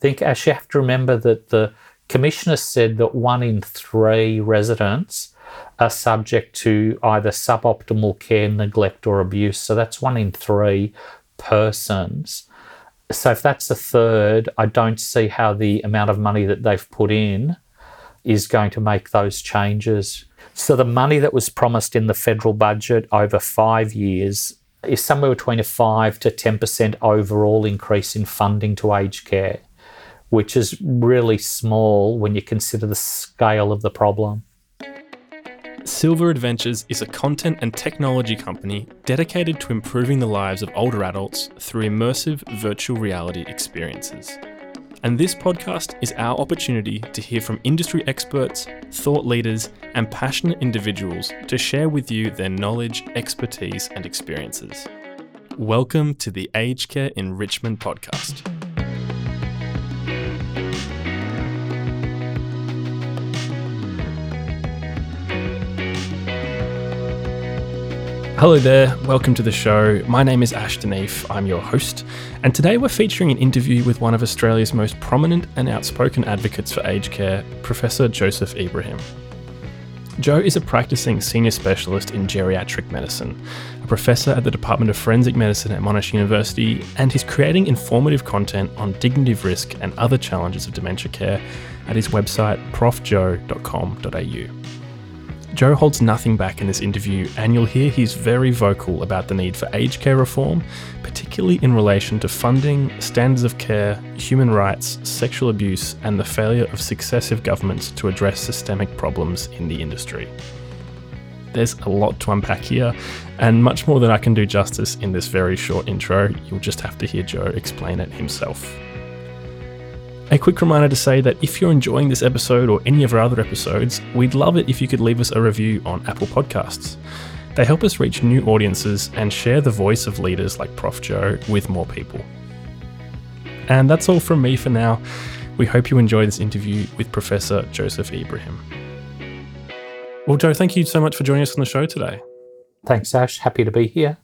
Think Ash, you have to remember that the commissioner said that one in three residents are subject to either suboptimal care, neglect, or abuse. So that's one in three persons. So if that's a third, I don't see how the amount of money that they've put in is going to make those changes. So the money that was promised in the federal budget over five years is somewhere between a 5 to 10% overall increase in funding to aged care, which is really small when you consider the scale of the problem. Silver Adventures is a content and technology company dedicated to improving the lives of older adults through immersive virtual reality experiences. And this podcast is our opportunity to hear from industry experts, thought leaders, and passionate individuals to share with you their knowledge, expertise, and experiences. Welcome to the Aged Care Enrichment Podcast. Hello there, welcome to the show. My name is Ash Deneef, I'm your host, and today we're featuring an interview with one of Australia's most prominent and outspoken advocates for aged care, Professor Joseph Ibrahim. Joe is a practicing senior specialist in geriatric medicine, a professor at the Department of Forensic Medicine at Monash University, and he's creating informative content on dignity of risk and other challenges of dementia care at his website profjoe.com.au. Joe holds nothing back in this interview, and you'll hear he's very vocal about the need for aged care reform, particularly in relation to funding, standards of care, human rights, sexual abuse, and the failure of successive governments to address systemic problems in the industry. There's a lot to unpack here, and much more than I can do justice in this very short intro. You'll just have to hear Joe explain it himself. A quick reminder to say that if you're enjoying this episode or any of our other episodes, we'd love it if you could leave us a review on Apple Podcasts. They help us reach new audiences and share the voice of leaders like Prof. Joe with more people. And that's all from me for now. We hope you enjoy this interview with Professor Joseph Ibrahim. Well, Joe, thank you so much for joining us on the show today. Thanks, Ash. Happy to be here.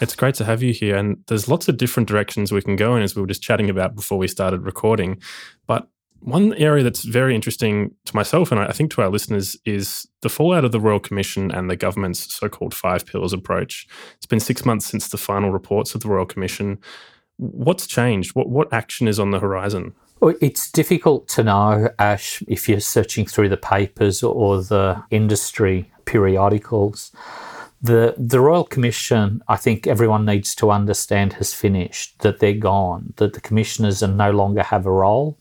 It's great to have you here. And there's lots of different directions we can go in, as we were just chatting about before we started recording. But one area that's very interesting to myself and I think to our listeners is the fallout of the Royal Commission and the government's so called five pillars approach. It's been six months since the final reports of the Royal Commission. What's changed? What, what action is on the horizon? It's difficult to know, Ash, if you're searching through the papers or the industry periodicals. The, the Royal Commission, I think everyone needs to understand, has finished, that they're gone, that the commissioners no longer have a role.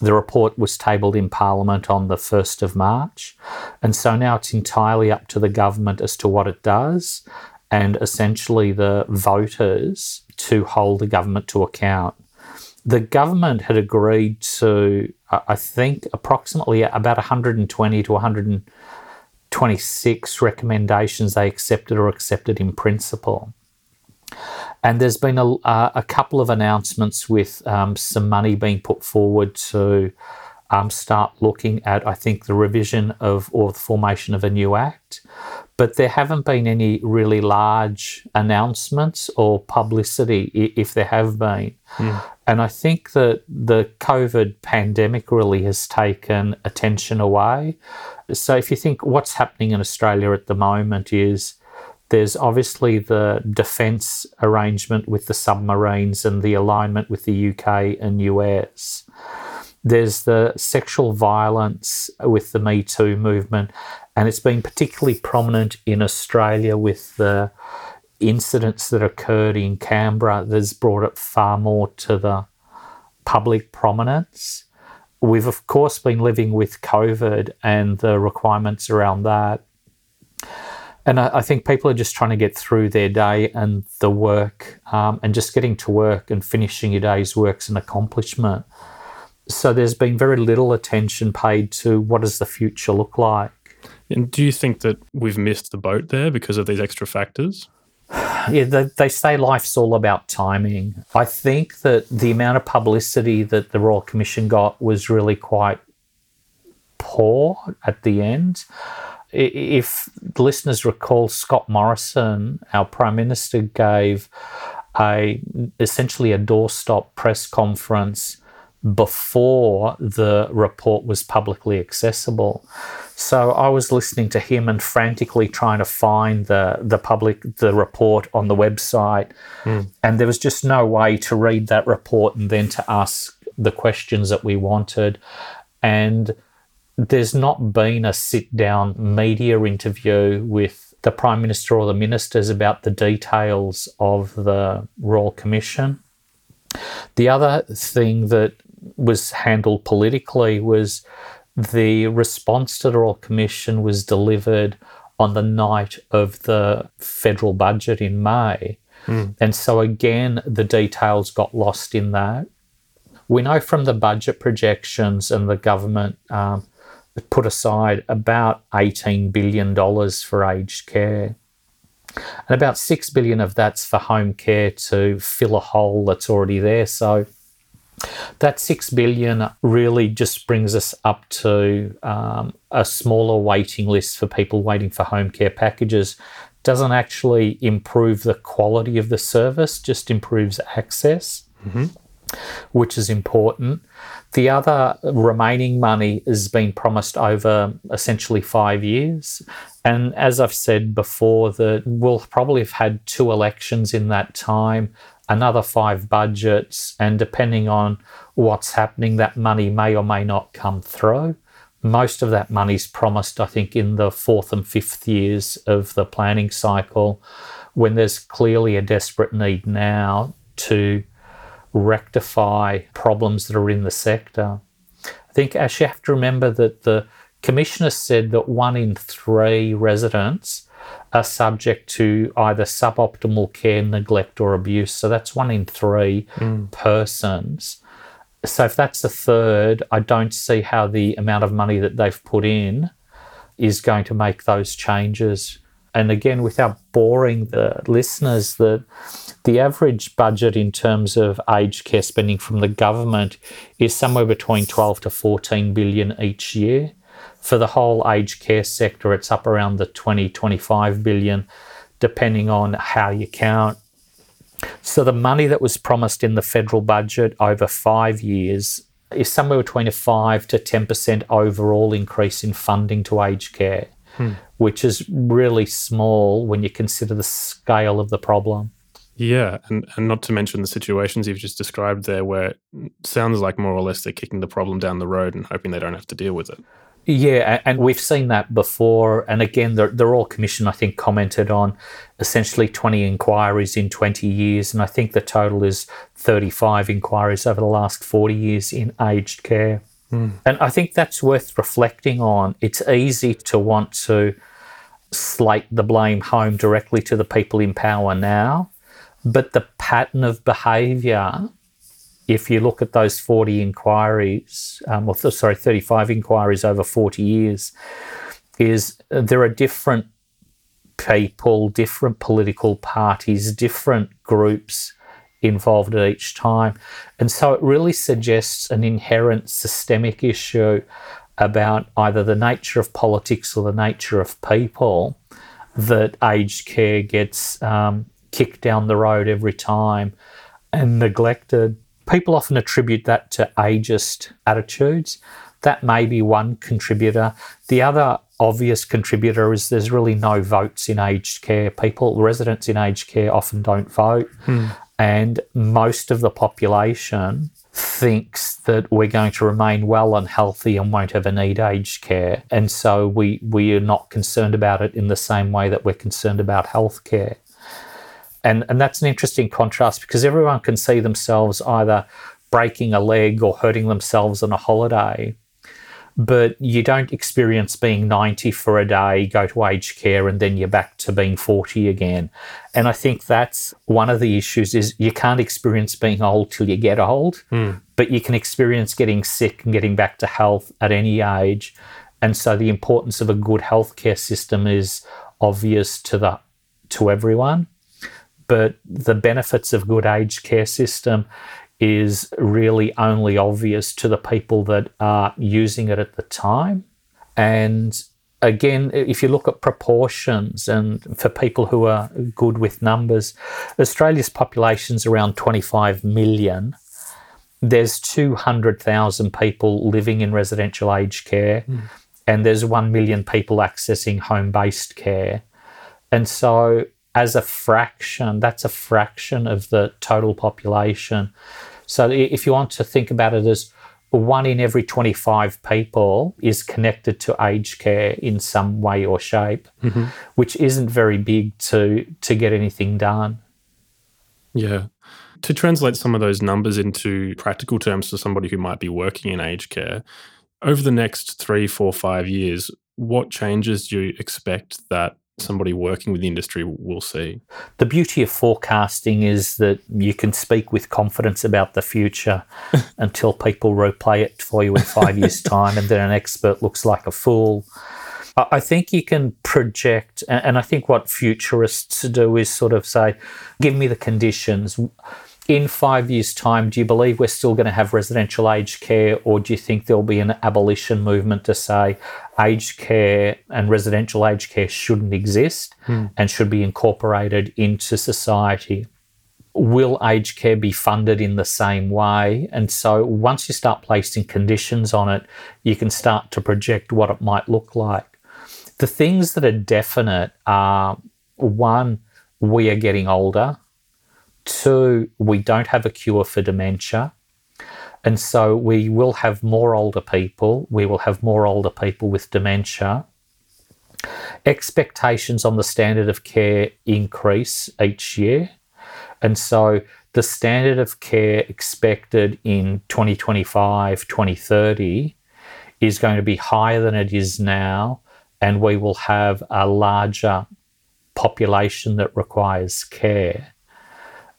The report was tabled in Parliament on the 1st of March. And so now it's entirely up to the government as to what it does and essentially the voters to hold the government to account. The government had agreed to, I think, approximately about 120 to 100. 26 recommendations they accepted or accepted in principle. And there's been a, a couple of announcements with um, some money being put forward to um, start looking at, I think, the revision of or the formation of a new act. But there haven't been any really large announcements or publicity, if there have been. Mm. And I think that the COVID pandemic really has taken attention away. So if you think what's happening in Australia at the moment is there's obviously the defence arrangement with the submarines and the alignment with the UK and US. There's the sexual violence with the Me Too movement, and it's been particularly prominent in Australia with the incidents that occurred in Canberra that's brought it far more to the public prominence. We've, of course, been living with COVID and the requirements around that. And I, I think people are just trying to get through their day and the work um, and just getting to work and finishing your day's work's an accomplishment. So there's been very little attention paid to what does the future look like. And do you think that we've missed the boat there because of these extra factors? yeah, they, they say life's all about timing. I think that the amount of publicity that the Royal Commission got was really quite poor at the end. If listeners recall, Scott Morrison, our Prime Minister, gave a essentially a doorstop press conference before the report was publicly accessible. So I was listening to him and frantically trying to find the the public the report on the website, mm. and there was just no way to read that report and then to ask the questions that we wanted, and there's not been a sit down media interview with the prime minister or the ministers about the details of the royal commission. The other thing that was handled politically was the response to the Royal Commission was delivered on the night of the federal budget in May. Mm. And so, again, the details got lost in that. We know from the budget projections and the government um, put aside about $18 billion for aged care. And about 6 billion of that's for home care to fill a hole that's already there. So that six billion really just brings us up to um, a smaller waiting list for people waiting for home care packages. Doesn't actually improve the quality of the service, just improves access, mm-hmm. which is important. The other remaining money has been promised over essentially five years. And as I've said before, that we'll probably have had two elections in that time another five budgets, and depending on what's happening, that money may or may not come through. Most of that money's promised, I think, in the fourth and fifth years of the planning cycle, when there's clearly a desperate need now to rectify problems that are in the sector. I think, Ash, you have to remember that the Commissioner said that one in three residents are subject to either suboptimal care, neglect, or abuse. So that's one in three mm. persons. So if that's a third, I don't see how the amount of money that they've put in is going to make those changes. And again, without boring the listeners, that the average budget in terms of aged care spending from the government is somewhere between 12 to 14 billion each year. For the whole aged care sector, it's up around the 20, 25 billion, depending on how you count. So the money that was promised in the federal budget over five years is somewhere between a 5 to 10% overall increase in funding to aged care, hmm. which is really small when you consider the scale of the problem. Yeah, and, and not to mention the situations you've just described there where it sounds like more or less they're kicking the problem down the road and hoping they don't have to deal with it. Yeah, and we've seen that before. And again, the, the Royal Commission, I think, commented on essentially 20 inquiries in 20 years. And I think the total is 35 inquiries over the last 40 years in aged care. Mm. And I think that's worth reflecting on. It's easy to want to slate the blame home directly to the people in power now, but the pattern of behaviour if you look at those 40 inquiries, um, or th- sorry, 35 inquiries over 40 years, is there are different people, different political parties, different groups involved at each time. And so it really suggests an inherent systemic issue about either the nature of politics or the nature of people that aged care gets um, kicked down the road every time and neglected People often attribute that to ageist attitudes. That may be one contributor. The other obvious contributor is there's really no votes in aged care. People, residents in aged care often don't vote. Hmm. And most of the population thinks that we're going to remain well and healthy and won't ever need aged care. And so we, we are not concerned about it in the same way that we're concerned about health care. And, and that's an interesting contrast because everyone can see themselves either breaking a leg or hurting themselves on a holiday. But you don't experience being 90 for a day, go to aged care, and then you're back to being 40 again. And I think that's one of the issues is you can't experience being old till you get old, mm. but you can experience getting sick and getting back to health at any age. And so the importance of a good healthcare system is obvious to the to everyone but the benefits of good aged care system is really only obvious to the people that are using it at the time. And again, if you look at proportions and for people who are good with numbers, Australia's population is around 25 million. there's 200,000 people living in residential aged care, mm. and there's 1 million people accessing home based care. And so, as a fraction, that's a fraction of the total population. So, if you want to think about it as one in every 25 people is connected to aged care in some way or shape, mm-hmm. which isn't very big to, to get anything done. Yeah. To translate some of those numbers into practical terms for somebody who might be working in aged care, over the next three, four, five years, what changes do you expect that somebody working with the industry will see? The beauty of forecasting is that you can speak with confidence about the future until people replay it for you in five years' time, and then an expert looks like a fool. I think you can project, and I think what futurists do is sort of say, give me the conditions. In five years' time, do you believe we're still going to have residential aged care, or do you think there'll be an abolition movement to say aged care and residential aged care shouldn't exist hmm. and should be incorporated into society? will aged care be funded in the same way? And so once you start placing conditions on it, you can start to project what it might look like. The things that are definite are one, we are getting older. Two, we don't have a cure for dementia. And so we will have more older people. We will have more older people with dementia. Expectations on the standard of care increase each year. And so the standard of care expected in 2025, 2030 is going to be higher than it is now and we will have a larger population that requires care.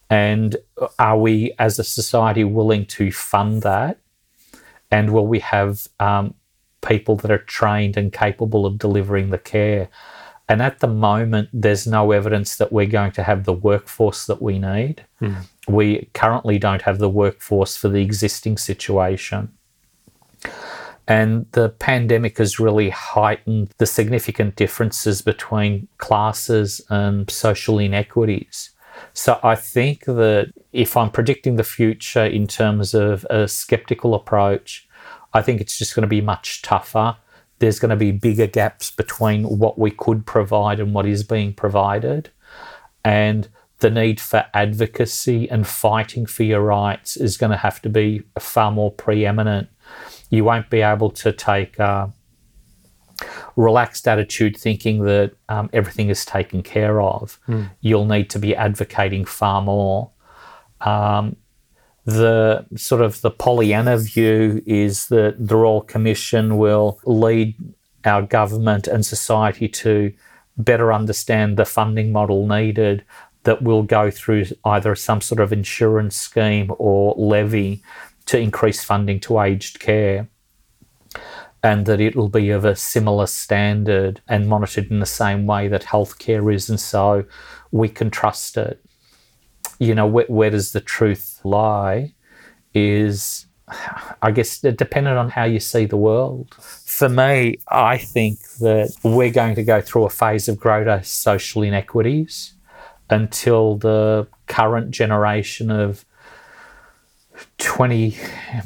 And are we, as a society, willing to fund that? And will we have um, people that are trained and capable of delivering the care? And at the moment, there's no evidence that we're going to have the workforce that we need. Mm. We currently don't have the workforce for the existing situation. And the pandemic has really heightened the significant differences between classes and social inequities. So I think that if I'm predicting the future in terms of a skeptical approach, I think it's just going to be much tougher. There's going to be bigger gaps between what we could provide and what is being provided. And the need for advocacy and fighting for your rights is going to have to be far more preeminent you won't be able to take a relaxed attitude thinking that um, everything is taken care of. Mm. You'll need to be advocating far more. Um, the sort of the Pollyanna view is that the Royal Commission will lead our government and society to better understand the funding model needed that will go through either some sort of insurance scheme or levy to increase funding to aged care and that it'll be of a similar standard and monitored in the same way that healthcare is, and so we can trust it. You know, where, where does the truth lie? Is I guess dependent on how you see the world. For me, I think that we're going to go through a phase of greater social inequities until the current generation of 20,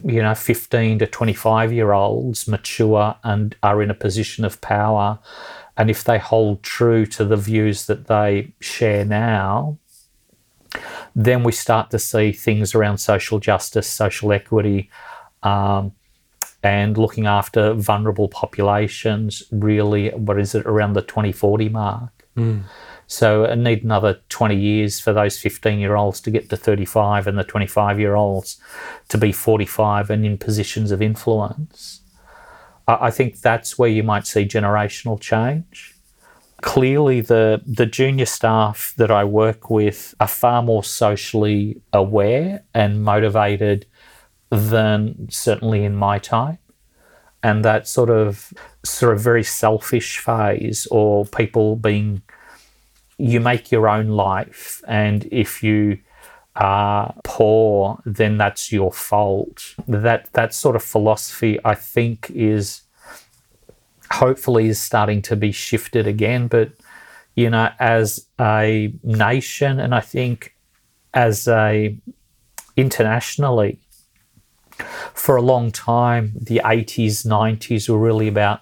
you know, 15 to 25 year olds mature and are in a position of power. And if they hold true to the views that they share now, then we start to see things around social justice, social equity, um, and looking after vulnerable populations really, what is it, around the 2040 mark. Mm. So I need another 20 years for those 15 year olds to get to 35 and the 25 year olds to be 45 and in positions of influence. I think that's where you might see generational change. Clearly, the, the junior staff that I work with are far more socially aware and motivated than certainly in my time. And that sort of sort of very selfish phase or people being you make your own life. And if you are poor, then that's your fault. That that sort of philosophy, I think, is hopefully is starting to be shifted again. But you know, as a nation, and I think as a internationally, for a long time, the 80s, 90s were really about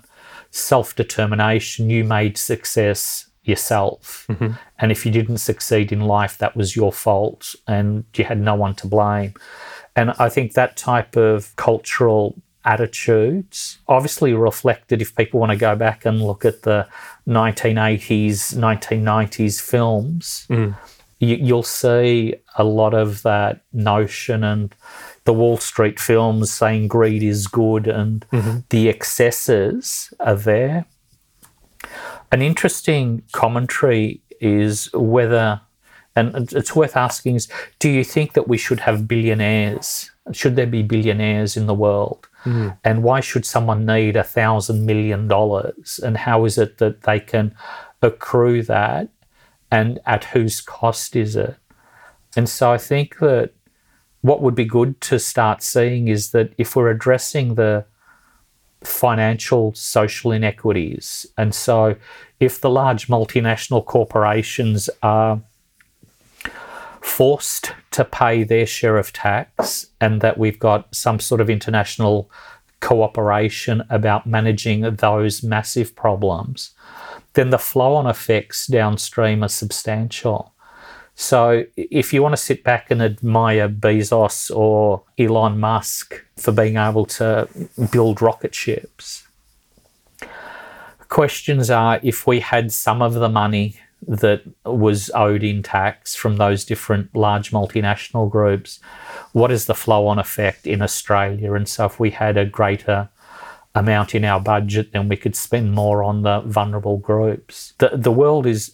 self determination. You made success yourself. Mm-hmm. And if you didn't succeed in life, that was your fault and you had no one to blame. And I think that type of cultural attitudes obviously reflected if people want to go back and look at the 1980s, 1990s films. Mm. You, will see a lot of that notion and the Wall Street films saying greed is good and mm-hmm. the excesses are there. An interesting commentary is whether, and it's worth asking, is do you think that we should have billionaires? Should there be billionaires in the world? Mm. And why should someone need a thousand million dollars? And how is it that they can accrue that? And at whose cost is it? And so I think that what would be good to start seeing is that if we're addressing the financial social inequities. And so, if the large multinational corporations are forced to pay their share of tax, and that we've got some sort of international cooperation about managing those massive problems, then the flow on effects downstream are substantial. So if you want to sit back and admire Bezos or Elon Musk for being able to build rocket ships, questions are if we had some of the money that was owed in tax from those different large multinational groups, what is the flow on effect in Australia? And so if we had a greater amount in our budget, then we could spend more on the vulnerable groups. The, the world is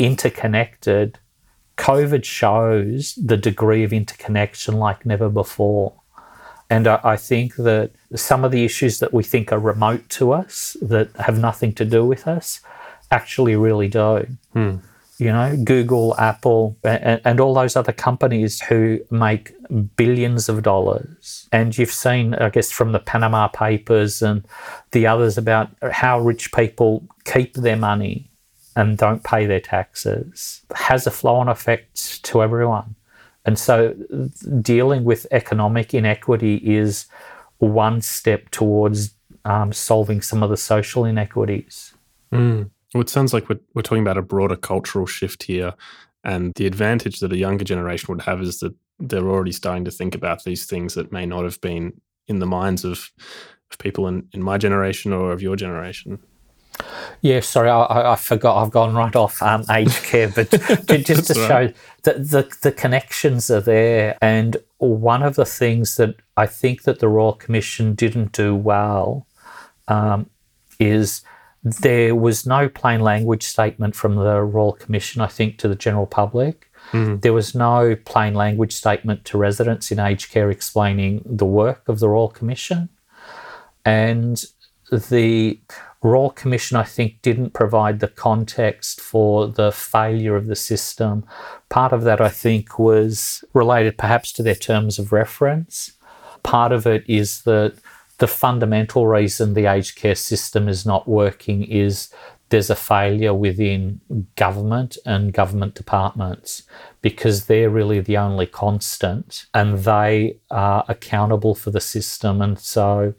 interconnected COVID shows the degree of interconnection like never before. And I, I, think that some of the issues that we think are remote to us, that have nothing to do with us, actually really do. Hmm. You know, Google, Apple, and, and all those other companies who make billions of dollars. And you've seen, I guess, from the Panama Papers and the others about how rich people keep their money and don't pay their taxes has a flow on effect to everyone. And so dealing with economic inequity is one step towards um, solving some of the social inequities. Mm. Well, it sounds like we're, we're talking about a broader cultural shift here. And the advantage that a younger generation would have is that they're already starting to think about these things that may not have been in the minds of, of people in, in my generation or of your generation. Yeah, sorry, I, I, forgot. I've gone right off um, aged care, but just to show that the the connections are there. And one of the things that I think that the Royal Commission didn't do well um, is there was no plain language statement from the Royal Commission. I think to the general public. Mm. There was no plain language statement to residents in aged care explaining the work of the Royal Commission. And the Royal Commission, I think, didn't provide the context for the failure of the system. Part of that, I think, was related perhaps to their terms of reference. Part of it is that the fundamental reason the aged care system is not working is there's a failure within government and government departments because they're really the only constant and they are accountable for the system. And so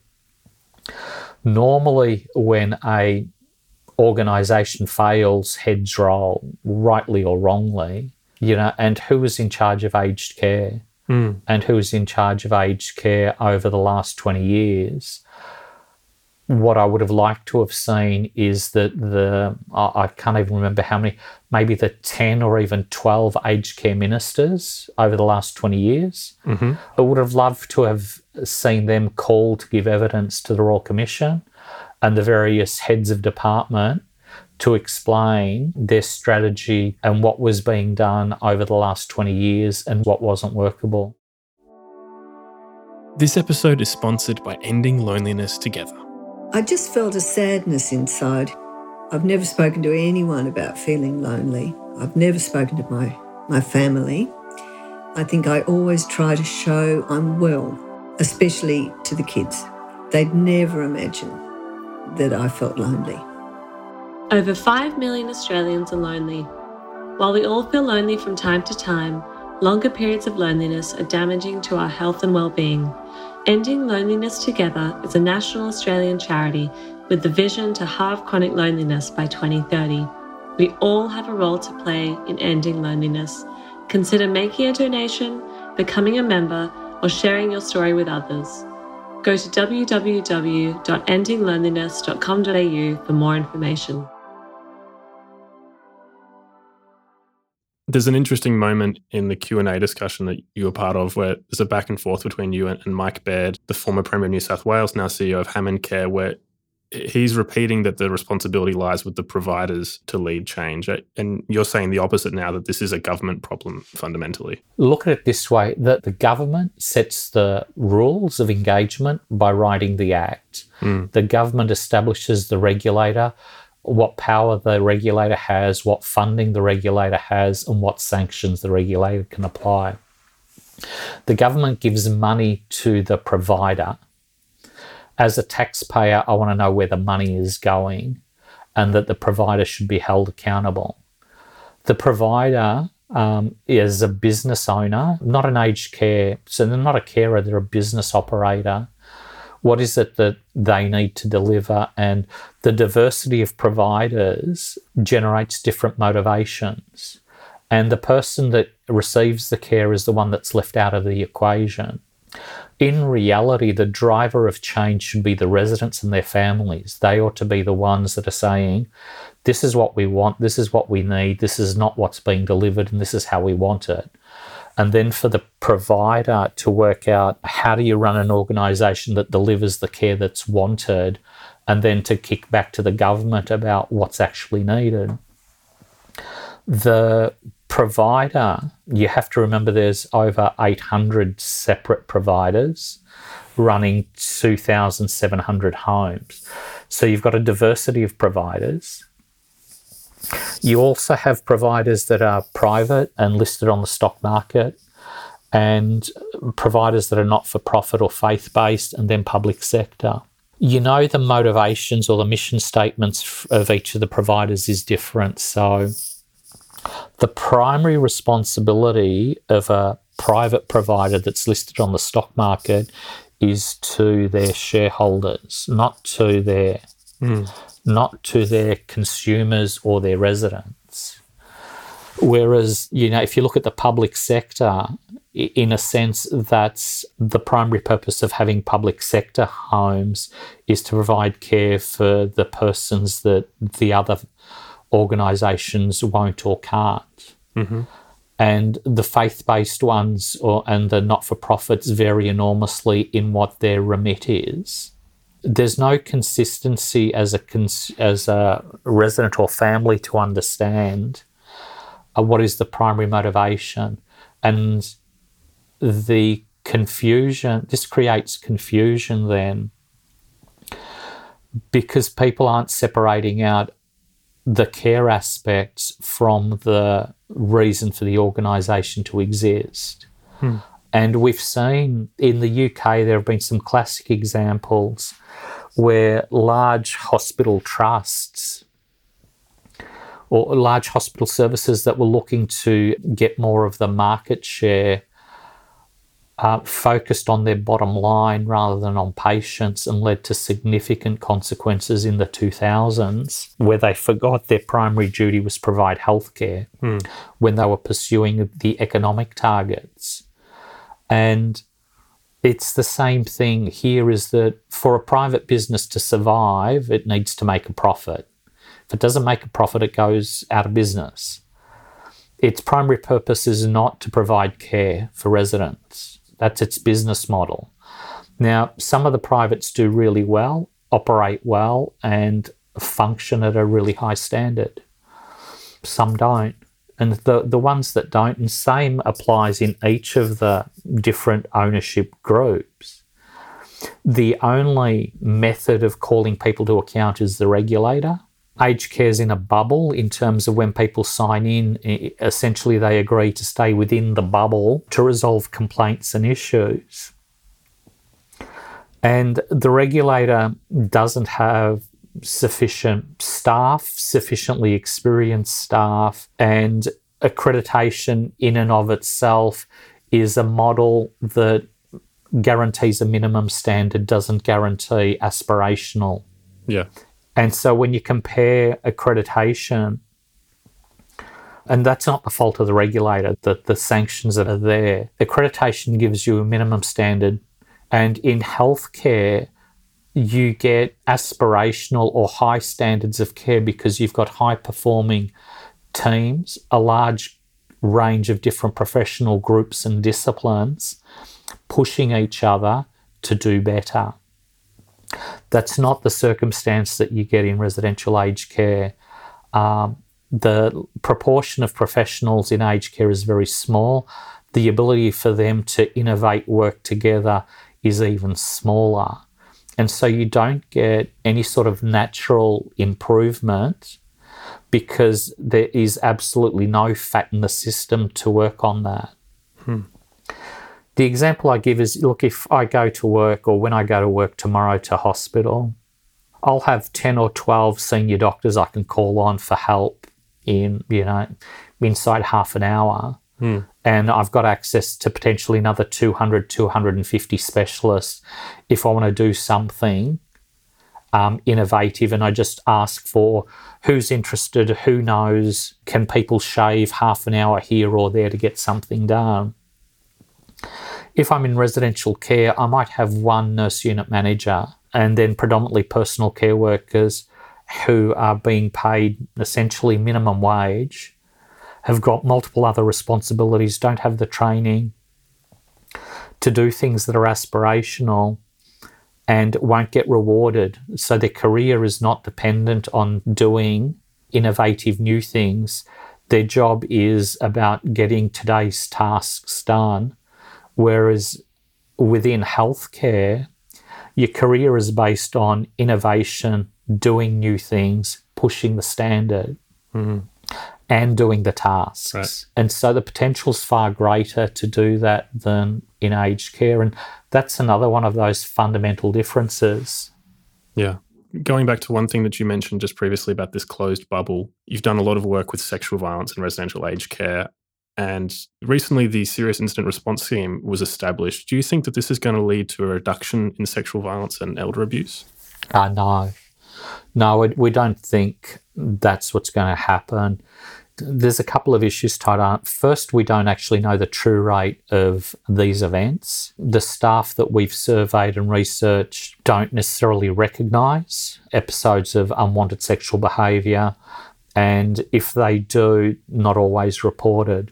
Normally, when a organization fails, heads roll, rightly or wrongly, you know, and who was in charge of aged care mm. and who was in charge of aged care over the last 20 years what I would have liked to have seen is that the I can't even remember how many, maybe the ten or even twelve aged care ministers over the last twenty years. Mm-hmm. I would have loved to have seen them called to give evidence to the Royal Commission and the various heads of department to explain their strategy and what was being done over the last 20 years and what wasn't workable. This episode is sponsored by Ending Loneliness Together. I just felt a sadness inside. I've never spoken to anyone about feeling lonely. I've never spoken to my, my family. I think I always try to show I'm well, especially to the kids. They'd never imagine that I felt lonely. Over 5 million Australians are lonely. While we all feel lonely from time to time, longer periods of loneliness are damaging to our health and well-being Ending Loneliness Together is a national Australian charity with the vision to halve chronic loneliness by 2030. We all have a role to play in ending loneliness. Consider making a donation, becoming a member, or sharing your story with others. Go to www.endingloneliness.com.au for more information. There's an interesting moment in the Q&A discussion that you were part of where there's a back and forth between you and, and Mike Baird, the former Premier of New South Wales, now CEO of Hammond Care, where he's repeating that the responsibility lies with the providers to lead change. And you're saying the opposite now that this is a government problem fundamentally. Look at it this way that the government sets the rules of engagement by writing the act. Mm. The government establishes the regulator, what power the regulator has, what funding the regulator has, and what sanctions the regulator can apply. The government gives money to the provider as a taxpayer, I want to know where the money is going and that the provider should be held accountable. The provider um, is a business owner, not an aged care, so they're not a carer, they're a business operator. What is it that they need to deliver? And the diversity of providers generates different motivations. And the person that receives the care is the one that's left out of the equation in reality, the driver of change should be the residents and their families. They ought to be the ones that are saying, this is what we want, this is what we need, this is not what's being delivered, and this is how we want it. And then for the provider to work out how do you run an organization that delivers the care that's wanted, and then to kick back to the government about what's actually needed. The provider, you have to remember there's over 800 separate providers running 2,700 homes. So you've got a diversity of providers. You also have providers that are private and listed on the stock market, and providers that are not for profit or faith based, and then public sector. You know, the motivations or the mission statements of each of the providers is different. So, the primary responsibility of a private provider that's listed on the stock market is to their shareholders, not to their mm. Not to their consumers or their residents. Whereas, you know, if you look at the public sector, in a sense, that's the primary purpose of having public sector homes is to provide care for the persons that the other organisations won't or can't. Mm-hmm. And the faith based ones or, and the not for profits vary enormously in what their remit is. There's no consistency as a, cons- as a resident or family to understand uh, what is the primary motivation. And the confusion, this creates confusion then because people aren't separating out the care aspects from the reason for the organisation to exist. Hmm. And we've seen in the UK, there have been some classic examples where large hospital trusts or large hospital services that were looking to get more of the market share uh, focused on their bottom line rather than on patients and led to significant consequences in the 2000s where they forgot their primary duty was provide healthcare hmm. when they were pursuing the economic targets. And it's the same thing here is that for a private business to survive, it needs to make a profit. If it doesn't make a profit, it goes out of business. Its primary purpose is not to provide care for residents that's its business model. Now, some of the privates do really well, operate well, and function at a really high standard. Some don't. And the, the ones that don't, and same applies in each of the different ownership groups. The only method of calling people to account is the regulator. Aged care's in a bubble in terms of when people sign in, essentially they agree to stay within the bubble to resolve complaints and issues. And the regulator doesn't have sufficient staff, sufficiently experienced staff, and accreditation in and of itself is a model that guarantees a minimum standard doesn't guarantee aspirational. Yeah. And so when you compare accreditation, and that's not the fault of the regulator, that the sanctions that are there. Accreditation gives you a minimum standard. And in healthcare, you get aspirational or high standards of care because you've got high performing teams, a large range of different professional groups and disciplines pushing each other to do better. That's not the circumstance that you get in residential aged care. Um, the proportion of professionals in aged care is very small. The ability for them to innovate, work together is even smaller. And so you don't get any sort of natural improvement because there is absolutely no fat in the system to work on that. Hmm. The example I give is look, if I go to work or when I go to work tomorrow to hospital, I'll have 10 or 12 senior doctors I can call on for help in, you know, inside half an hour. Hmm. And I've got access to potentially another 200, 250 specialists if I want to do something um, innovative. And I just ask for who's interested, who knows, can people shave half an hour here or there to get something done? If I'm in residential care, I might have one nurse unit manager and then predominantly personal care workers who are being paid essentially minimum wage, have got multiple other responsibilities, don't have the training to do things that are aspirational and won't get rewarded. So their career is not dependent on doing innovative new things. Their job is about getting today's tasks done Whereas within healthcare, your career is based on innovation, doing new things, pushing the standard, mm-hmm. And doing the tasks. Right. And so the potential is far greater to do that than in aged care. And that's another one of those fundamental differences. Yeah. Going back to one thing that you mentioned just previously about this closed bubble, you've done a lot of work with sexual violence in residential aged care. And recently, the Serious Incident Response Scheme was established. Do you think that this is going to lead to a reduction in sexual violence and elder abuse? Uh, no. No, we, don't think that's what's going to happen. There's a couple of issues tied up. First, we don't actually know the true rate of these events. The staff that we've surveyed and researched don't necessarily recognise episodes of unwanted sexual behaviour, and if they do, not always reported.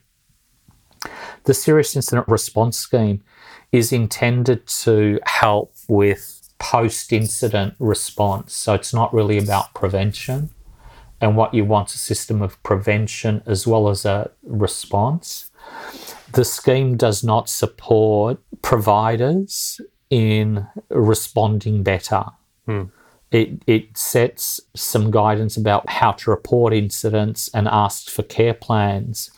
The Serious Incident Response Scheme is intended to help with post incident response. So it's not really about prevention. And what you want is a system of prevention as well as a response. The scheme does not support providers in responding better. Hmm. It, it sets some guidance about how to report incidents and asks for care plans.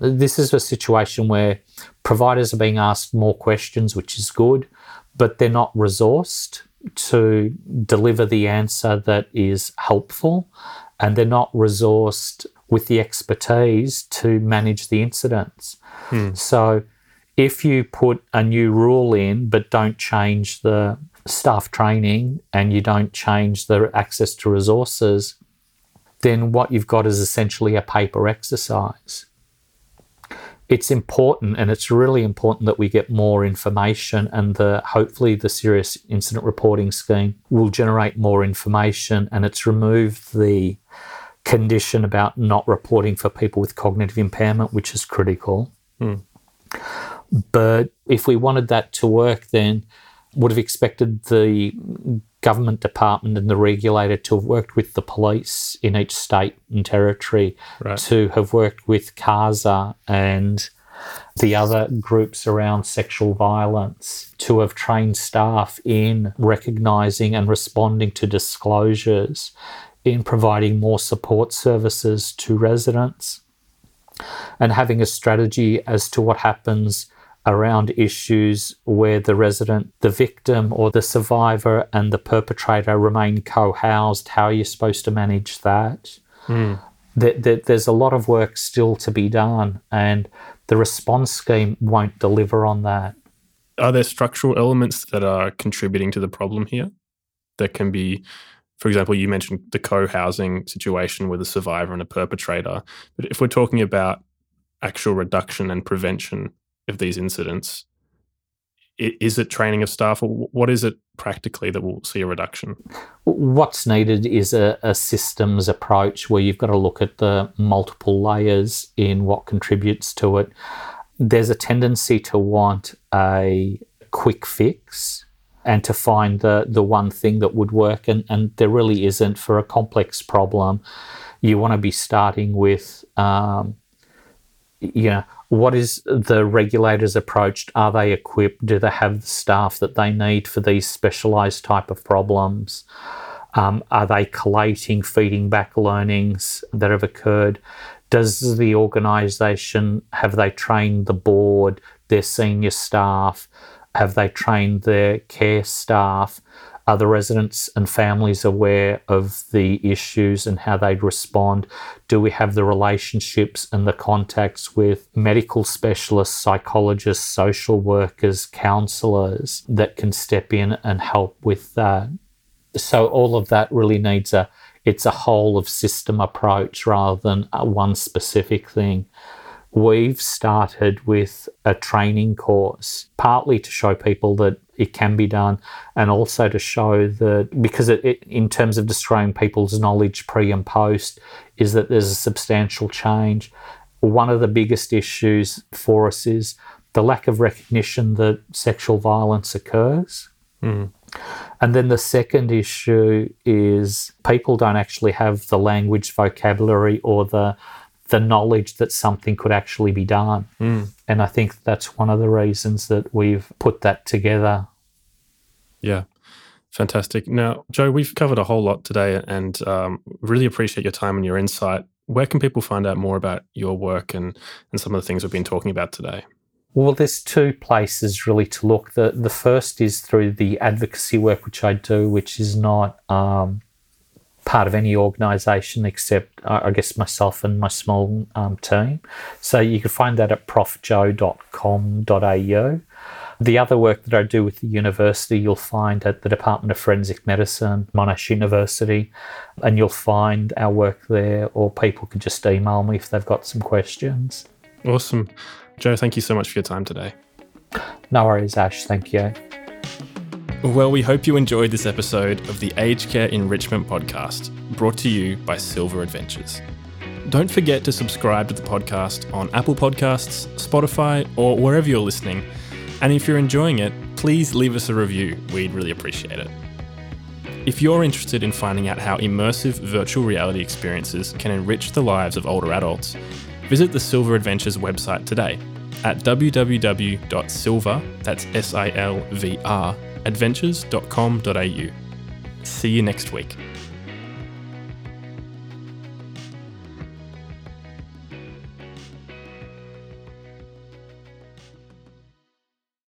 This is a situation where providers are being asked more questions, which is good, but they're not resourced to deliver the answer that is helpful, and they're not resourced with the expertise to manage the incidents. Hmm. So, if you put a new rule in but don't change the staff training and you don't change the access to resources, then what you've got is essentially a paper exercise it's important and it's really important that we get more information and the hopefully the serious incident reporting scheme will generate more information and it's removed the condition about not reporting for people with cognitive impairment which is critical Hmm. but if we wanted that to work then would have expected the government department and the regulator to have worked with the police in each state and territory, Right. to have worked with CASA and the other groups around sexual violence, to have trained staff in recognising and responding to disclosures, in providing more support services to residents, and having a strategy as to what happens around issues where the resident, the victim, or the survivor and the perpetrator remain co housed. How are you supposed to manage that? Hmm. There- There's a lot of work still to be done, and the response scheme won't deliver on that. Are there structural elements that are contributing to the problem here? That can be, for example, you mentioned the co housing situation with a survivor and a perpetrator. But if we're talking about actual reduction and prevention of these incidents, is it training of staff or what is it practically that will see a reduction? What's needed is a, a, systems approach where you've got to look at the multiple layers in what contributes to it. There's a tendency to want a quick fix and to find the, the one thing that would work, and, and there really isn't for a complex problem. You want to be starting with, um, you know, what is the regulators' approach? Are they equipped? Do they have the staff that they need for these specialised type of problems? Um, are they collating, feeding back learnings that have occurred? Does the organisation have they trained the board, their senior staff? Have they trained their care staff? Are the residents and families aware of the issues and how they'd respond? Do we have the relationships and the contacts with medical specialists, psychologists, social workers, counsellors that can step in and help with that? So all of that really needs a it's a whole of system approach rather than one specific thing. We've started with a training course, partly to show people that it can be done, and also to show that because it, it, in terms of destroying people's knowledge pre and post, is that there's a substantial change. One of the biggest issues for us is the lack of recognition that sexual violence occurs. Mm. And then the second issue is people don't actually have the language, vocabulary, or the the knowledge that something could actually be done. Mm. And I think that's one of the reasons that we've put that together. Yeah. Fantastic. Now, Joe, we've covered a whole lot today and um, really appreciate your time and your insight. Where can people find out more about your work and, and some of the things we've been talking about today? Well, there's two places really to look. The the first is through the advocacy work which I do, which is not um, part of any organisation except, I guess, myself and my small um, team. So you can find that at profjoe.com.au. The other work that I do with the university, you'll find at the Department of Forensic Medicine, Monash University, and you'll find our work there, or people can just email me if they've got some questions. Awesome. Joe, thank you so much for your time today. No worries, Ash. Thank you. Well, we hope you enjoyed this episode of the Aged Care Enrichment Podcast, brought to you by Silver Adventures. Don't forget to subscribe to the podcast on Apple Podcasts, Spotify, or wherever you're listening. And if you're enjoying it, please leave us a review. We'd really appreciate it. If you're interested in finding out how immersive virtual reality experiences can enrich the lives of older adults, visit the Silver Adventures website today at www.silver, that's S I L V R, adventures.com.au. See you next week.